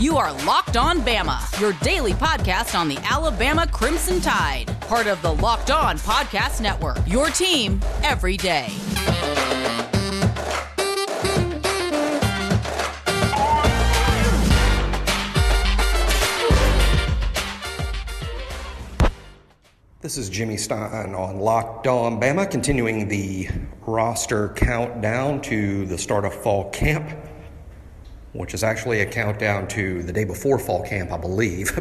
You are Locked On Bama, your daily podcast on the Alabama Crimson Tide, part of the Locked On Podcast Network. Your team every day. This is Jimmy Stein on Locked On Bama, continuing the roster countdown to the start of fall camp, which is actually a countdown to the day before fall camp, I believe.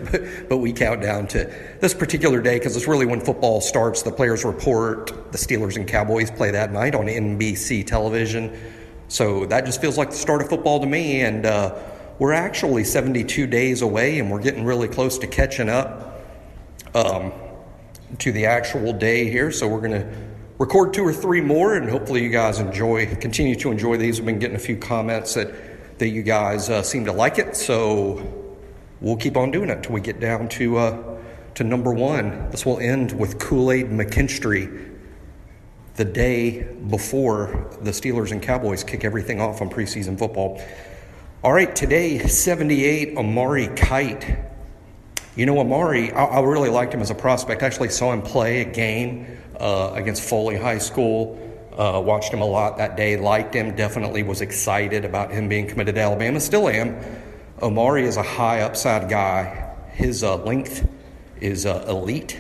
but, we count down to this particular day because it's really when football starts. The players report, the Steelers and Cowboys play that night on NBC television. So that just feels like the start of football to me. And uh, we're actually 72 days away and we're getting really close to catching up. Um, to the actual day here. So we're going to record two or three more, and hopefully you guys enjoy, continue to enjoy these. I've been getting a few comments that that you guys uh, seem to like it, so we'll keep on doing it until we get down to uh, to number one. This will end with Kool Aid McKinstry. The day before the Steelers and Cowboys kick everything off on preseason football. All right, today, 78, Amari Kight you know, Amari, I, I, really liked him as a prospect. I actually saw him play a game uh, against Foley High School. Uh, watched him a lot that day, liked him, definitely was excited about him being committed to Alabama. Still am. Amari is a high upside guy. His uh, length is uh, elite.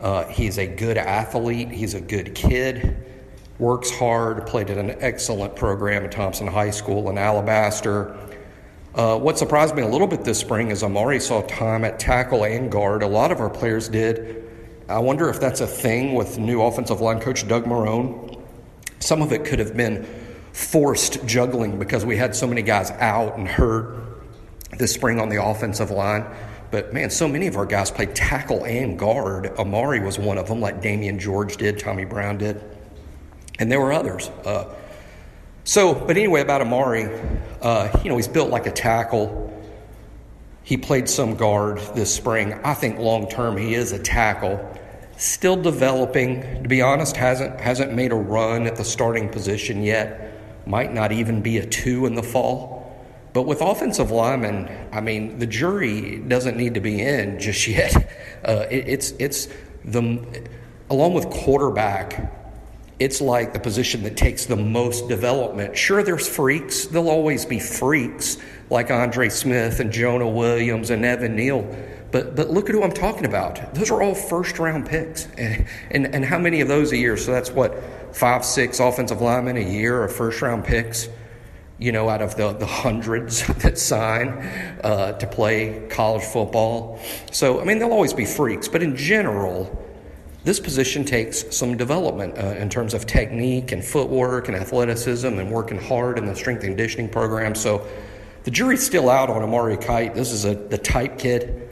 Uh, he's a good athlete. He's a good kid. Works hard. Played at an excellent program at Thompson High School in Alabaster. Uh, what surprised me a little bit this spring is Amari saw time at tackle and guard. A lot of our players did. I wonder if that's a thing with new offensive line coach Doug Marrone. Some of it could have been forced juggling because we had so many guys out and hurt this spring on the offensive line. But man, so many of our guys played tackle and guard. Amari was one of them, like Damieon George did, Tommy Brown did, and there were others. Uh, so, but anyway, about Amari, uh, you know, he's built like a tackle. He played some guard this spring. I think long term he is a tackle. Still developing. To be honest, hasn't hasn't made a run at the starting position yet. Might not even be a two in the fall. But with offensive linemen, I mean, the jury doesn't need to be in just yet. Uh, it, it's it's the along with quarterback it's like the position that takes the most development. Sure, there's freaks. There'll always be freaks like Andre Smith and Jonah Williams and Evan Neal. But, but look at who I'm talking about. Those are all first round picks. And, and, and how many of those a year? So that's what, five, six offensive linemen a year are first round picks, you know, out of the, the hundreds that sign uh, to play college football. So, I mean, they'll always be freaks. But in general, this position takes some development uh, in terms of technique and footwork and athleticism and working hard in the strength and conditioning program. So the jury's still out on Amari Kight. This is a, the type kid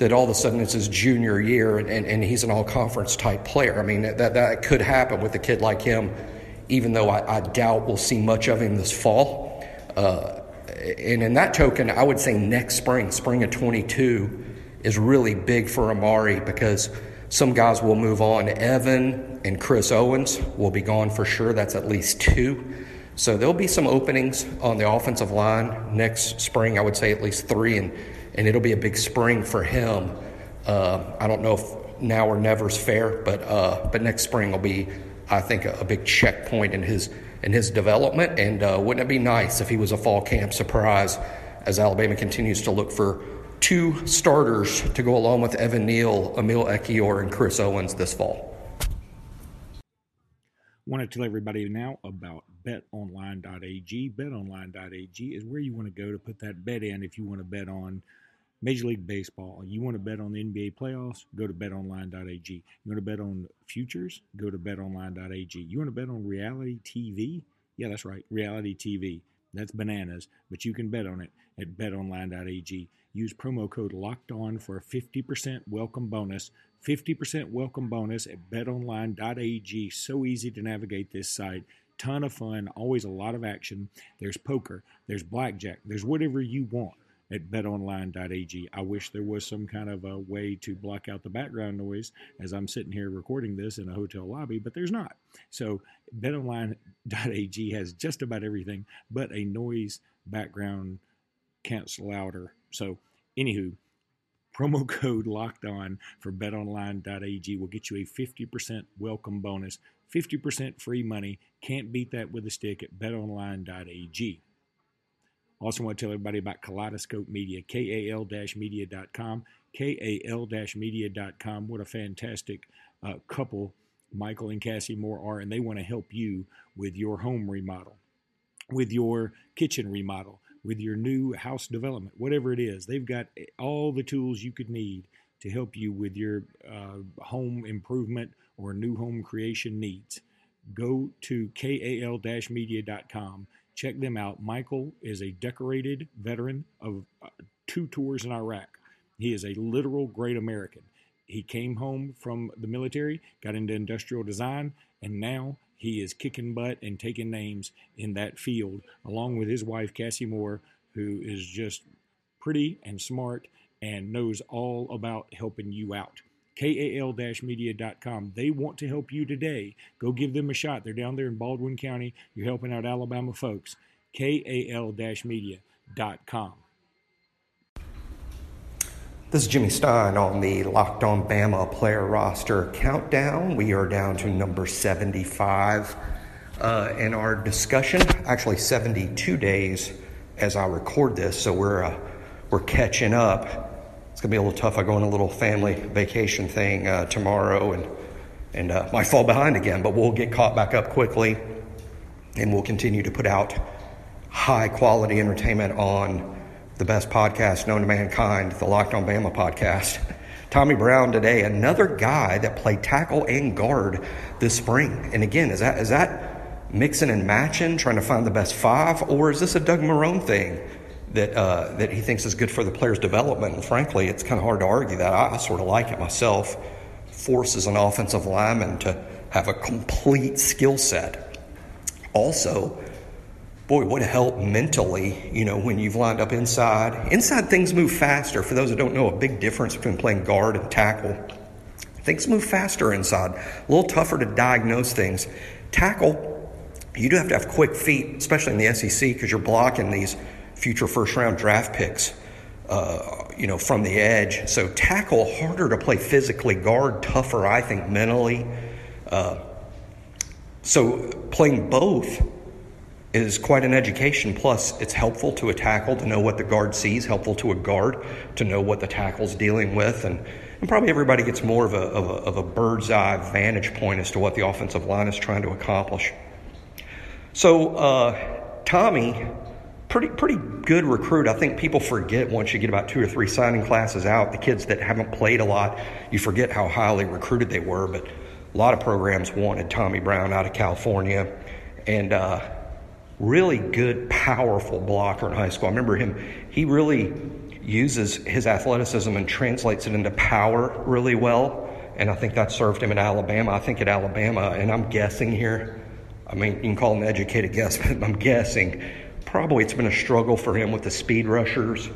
that all of a sudden it's his junior year and, and, and he's an all conference type player. I mean, that, that could happen with a kid like him, even though I, I doubt we'll see much of him this fall. Uh, and in that token, I would say next spring, spring of 22, is really big for Amari because – some guys will move on. Evan and Chris Owens will be gone for sure. That's at least two. So there'll be some openings on the offensive line next spring. I would say at least three, and, and it'll be a big spring for him. Uh, I don't know if now or never's fair, but uh, but next spring will be, I think, a, a, big checkpoint in his in his development. And uh, wouldn't it be nice if he was a fall camp surprise as Alabama continues to look for two starters to go along with Evan Neal, Emil Ekiyor, and Chris Owens this fall. Want to tell everybody now about betonline.ag. Betonline.ag is where you want to go to put that bet in if you want to bet on Major League Baseball. You want to bet on the NBA playoffs? Go to betonline.ag. You want to bet on futures? Go to betonline.ag. You want to bet on reality TV? Yeah, that's right, reality TV. That's bananas, but you can bet on it at betonline.ag. Use promo code locked on for a 50% welcome bonus. 50% welcome bonus at betonline.ag. So easy to navigate this site. Ton of fun, always a lot of action. There's poker, there's blackjack, there's whatever you want at betonline.ag. I wish there was some kind of a way to block out the background noise as I'm sitting here recording this in a hotel lobby, but there's not. So betonline.ag has just about everything but a noise background cancel outer So, anywho, promo code locked on for betonline.ag will get you a 50% welcome bonus, 50% free money. Can't beat that with a stick at betonline.ag. Also, want to tell everybody about Kaleidoscope Media, kal media.com, kal media.com. What a fantastic uh, couple Michael and Cassie Moore are, and they want to help you with your home remodel, with your kitchen remodel, with your new house development, whatever it is. They've got all the tools you could need to help you with your uh, home improvement or new home creation needs. Go to kal media.com Check them out. Michael is a decorated veteran of uh, two tours in Iraq. He is a literal great American. He came home from the military, got into industrial design, and now he is kicking butt and taking names in that field, along with his wife, Cassie Moore, who is just pretty and smart and knows all about helping you out kal-media.com. They want to help you today. Go give them a shot. They're down there in Baldwin County. You're helping out Alabama folks. kal-media.com. This is Jimmy Stein on the Locked On Bama player roster countdown. We are down to number 75 uh, in our discussion. Actually, 72 days as I record this, so we're uh, we're catching up it's gonna be a little tough. I go on a little family vacation thing uh, tomorrow, and and uh, might fall behind again. But we'll get caught back up quickly, and we'll continue to put out high quality entertainment on the best podcast known to mankind, the Locked On Bama podcast. Tommy Brown today, another guy that played tackle and guard this spring. And again, is that is that mixing and matching, trying to find the best five, or is this a Doug Marrone thing? That uh, that he thinks is good for the player's development. And frankly, it's kind of hard to argue that. I, I sort of like it myself. Forces an offensive lineman to have a complete skill set. Also, boy, what a help mentally, you know, when you've lined up inside. Inside things move faster. For those that don't know, a big difference between playing guard and tackle. Things move faster inside. A little tougher to diagnose things. Tackle, you do have to have quick feet, especially in the SEC, because you're blocking these future first round draft picks, uh, you know, from the edge. So tackle harder to play physically, guard tougher, I think, mentally. Uh, so playing both is quite an education. Plus, it's helpful to a tackle to know what the guard sees, helpful to a guard to know what the tackle's dealing with, and, and probably everybody gets more of a, of a, of a bird's eye vantage point as to what the offensive line is trying to accomplish. So, uh, Tommy pretty pretty good recruit. I think people forget once you get about two or three signing classes out, the kids that haven't played a lot, you forget how highly recruited they were. But a lot of programs wanted Tommy Brown out of California, and uh, really good, powerful blocker in high school. I remember him; he really uses his athleticism and translates it into power really well. And I think that served him in Alabama. I think at Alabama, and I'm guessing here. I mean, you can call an educated guess, but I'm guessing probably it's been a struggle for him with the speed rushers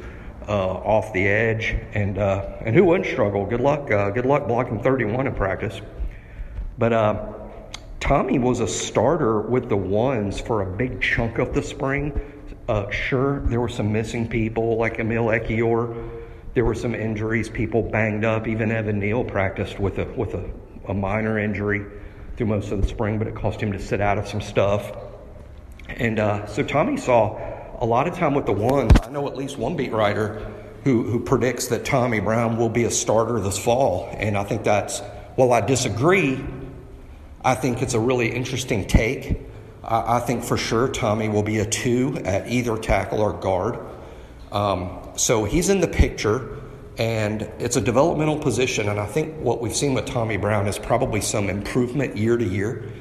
uh, off the edge, and uh, and who wouldn't struggle? Good luck, uh, good luck blocking 31 in practice. But uh, Tommy was a starter with the ones for a big chunk of the spring. Uh, sure, there were some missing people like Emil Ekiyor. There were some injuries, people banged up. Even Evan Neal practiced with a with a, a minor injury through most of the spring, but it cost him to sit out of some stuff. And uh, so Tommy saw a lot of time with the ones. I know at least one beat writer who, who predicts that Tommy Brown will be a starter this fall. And I think that's, while I disagree, I think it's a really interesting take. I, I think for sure Tommy will be a two at either tackle or guard. Um, so he's in the picture, and it's a developmental position. And I think what we've seen with Tommy Brown is probably some improvement year to year.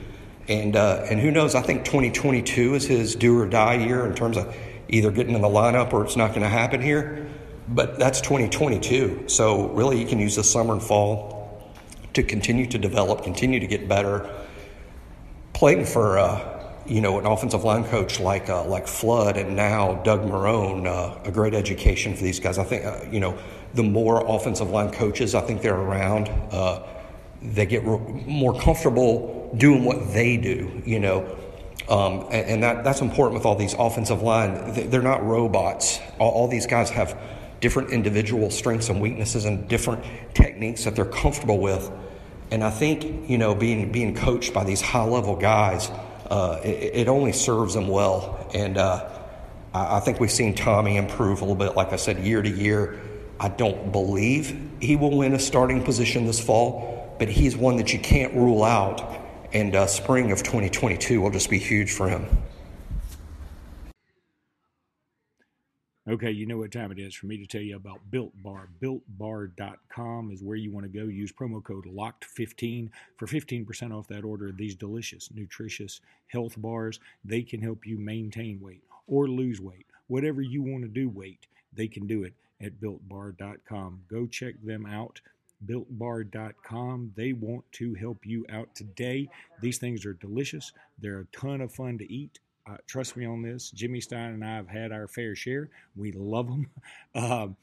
And, uh, and who knows, I think 2022 is his do or die year in terms of either getting in the lineup or it's not going to happen here. But that's 2022. So really, he can use the summer and fall to continue to develop, continue to get better. Playing for, uh, you know, an offensive line coach like uh, like Flood and now Doug Marrone, uh, a great education for these guys. I think, uh, you know, the more offensive line coaches I think they're around, uh, they get more comfortable doing what they do, you know. Um, and, and that, that's important with all these offensive line. They're not robots. All, all, these guys have different individual strengths and weaknesses and different techniques that they're comfortable with. And I think, you know, being, being coached by these high level guys, uh, it, it, only serves them well. And uh, I, I think we've seen Tommy improve a little bit, like I said, year to year. I don't believe he will win a starting position this fall, but he's one that you can't rule out. And uh, spring of 2022 will just be huge for him. Okay, you know what time it is for me to tell you about Built Bar. BuiltBar.com is where you want to go. Use promo code LOCKED15 for 15% off that order. Of these delicious, nutritious health bars, they can help you maintain weight or lose weight. Whatever you want to do weight, they can do it at BuiltBar.com. Go check them out builtbar.com. They want to help you out today. These things are delicious. They're a ton of fun to eat. Uh, trust me on this. Jimmy Stein and I have had our fair share. We love them. Um,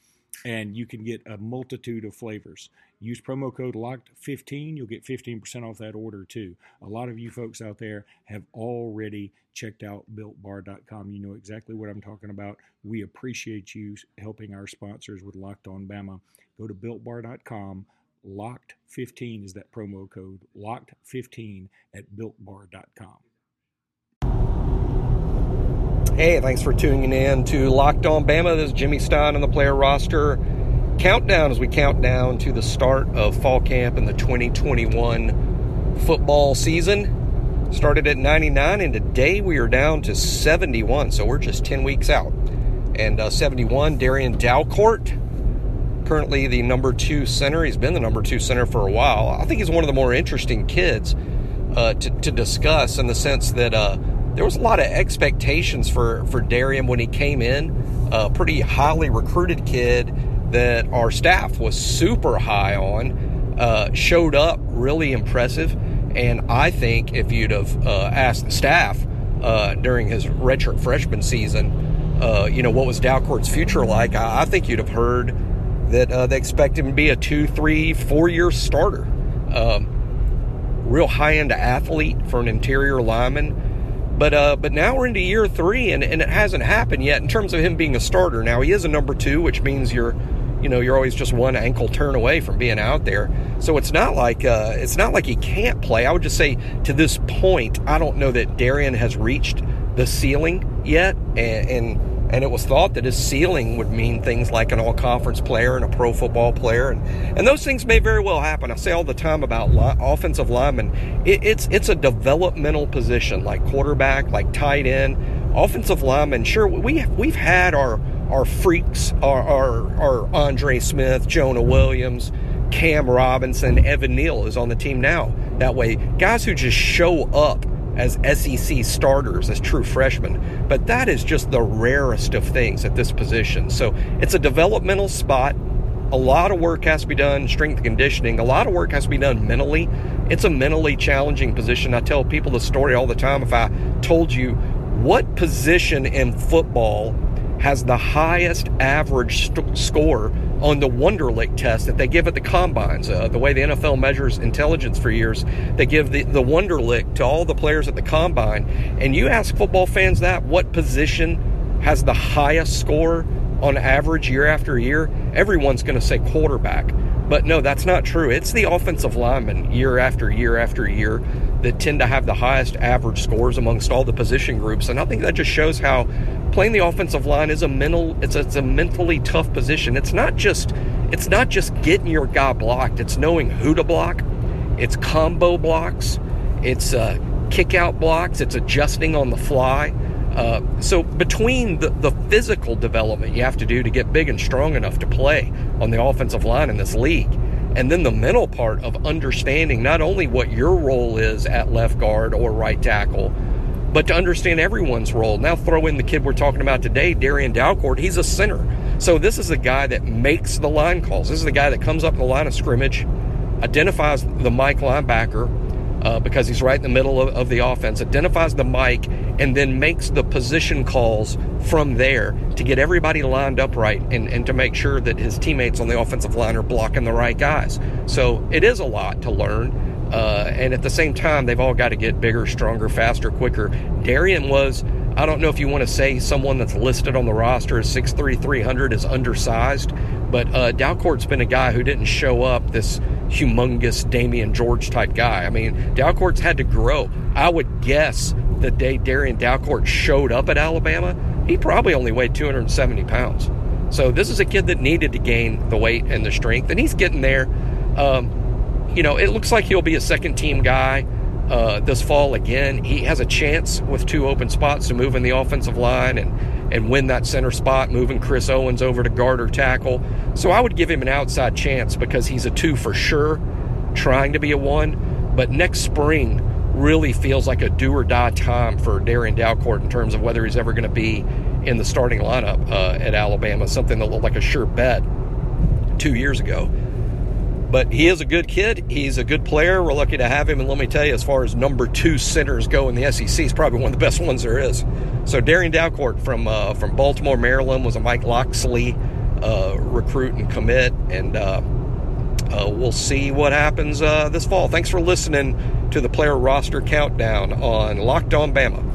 and you can get a multitude of flavors. Use promo code LOCKED15. You'll get 15% off that order too. A lot of you folks out there have already checked out builtbar.com. You know exactly what I'm talking about. We appreciate you helping our sponsors with Locked On Bama. Go to builtbar.com. Locked15 is that promo code. Locked15 at builtbar.com. Hey, thanks for tuning in to Locked On Bama. This is Jimmy Stein on the player roster countdown as we count down to the start of fall camp in the 2021 football season. Started at 99, and today we are down to 71, so we're just 10 weeks out. And uh, 71, Darrian Dalcourt, currently the number two center. He's been the number two center for a while. I think he's one of the more interesting kids uh, to, to, discuss in the sense that. Uh, there was a lot of expectations for for Darrian when he came in. A pretty highly recruited kid that our staff was super high on. Uh, showed up really impressive, and I think if you'd have uh, asked the staff uh, during his redshirt freshman season, uh, you know what was Dalcourt's future like, I, I think you'd have heard that uh, they expect him to be a two, three, four year starter. Um, real high end athlete for an interior lineman but uh, but now we're into year three, and, and it hasn't happened yet in terms of him being a starter. Now he is a number two, which means you're you know you're always just one ankle turn away from being out there. So it's not like uh, it's not like he can't play. I would just say to this point, I don't know that Darrian has reached the ceiling yet, and, and and it was thought that his ceiling would mean things like an all conference player and a pro football player. And, and those things may very well happen. I say all the time about li- offensive linemen, it, it's, it's a developmental position like quarterback, like tight end, offensive lineman. Sure, we, we've had our, our freaks, our, our, our Andre Smith, Jonah Williams. Cam Robinson, Evan Neal is on the team now. That way, guys who just show up as SEC starters as true freshmen, but that is just the rarest of things at this position. So it's a developmental spot. A lot of work has to be done, strength conditioning. A lot of work has to be done mentally. It's a mentally challenging position. I tell people the story all the time. If I told you what position in football has the highest average st- score on the Wonderlic test that they give at the combines. Uh, the way the NFL measures intelligence for years, they give the, the Wonderlic to all the players at the combine. And you ask football fans that, what position has the highest score on average year after year? Everyone's going to say quarterback. But no, that's not true. It's the offensive linemen year after year after year that tend to have the highest average scores amongst all the position groups. And I think that just shows how playing the offensive line is a mental it's a, it's a mentally tough position. It's not just it's not just getting your guy blocked. It's knowing who to block. It's combo blocks. It's uh, kick out blocks. It's adjusting on the fly. Uh, so between the, the physical development you have to do to get big and strong enough to play on the offensive line in this league, and then the mental part of understanding not only what your role is at left guard or right tackle, but to understand everyone's role. Now throw in the kid we're talking about today, Darrian Dalcourt. He's a center. So this is the guy that makes the line calls. This is the guy that comes up the line of scrimmage, identifies the Mike linebacker, uh, because he's right in the middle of, of, the offense, identifies the Mike, and then makes the position calls from there to get everybody lined up right and, and to make sure that his teammates on the offensive line are blocking the right guys. So it is a lot to learn. Uh, and at the same time, they've all got to get bigger, stronger, faster, quicker. Darrian was, I don't know if you want to say someone that's listed on the roster as 6'3", 300 is undersized, but uh, Dalcourt's been a guy who didn't show up this humongous Damieon George type guy. I mean, Dalcourt's had to grow. I would guess the day Darrian Dalcourt showed up at Alabama, he probably only weighed 270 pounds. So this is a kid that needed to gain the weight and the strength, and he's getting there. Um, you know, it looks like he'll be a second team guy uh, this fall again. He has a chance with two open spots to move in the offensive line and, and win that center spot, moving Chris Owens over to guard or tackle. So I would give him an outside chance because he's a two for sure, trying to be a one. But next spring really feels like a do or die time for Darrian Dalcourt in terms of whether he's ever going to be in the starting lineup uh, at Alabama, something that looked like a sure bet two years ago. But he is a good kid. He's a good player. We're lucky to have him. And let me tell you, as far as number two centers go in the SEC, he's probably one of the best ones there is. So Darrian Dalcourt from uh, from Baltimore, Maryland, was a Mike Locksley uh, recruit and commit, and uh, uh we'll see what happens uh, this fall. Thanks for listening to the player roster countdown on Locked On Bama.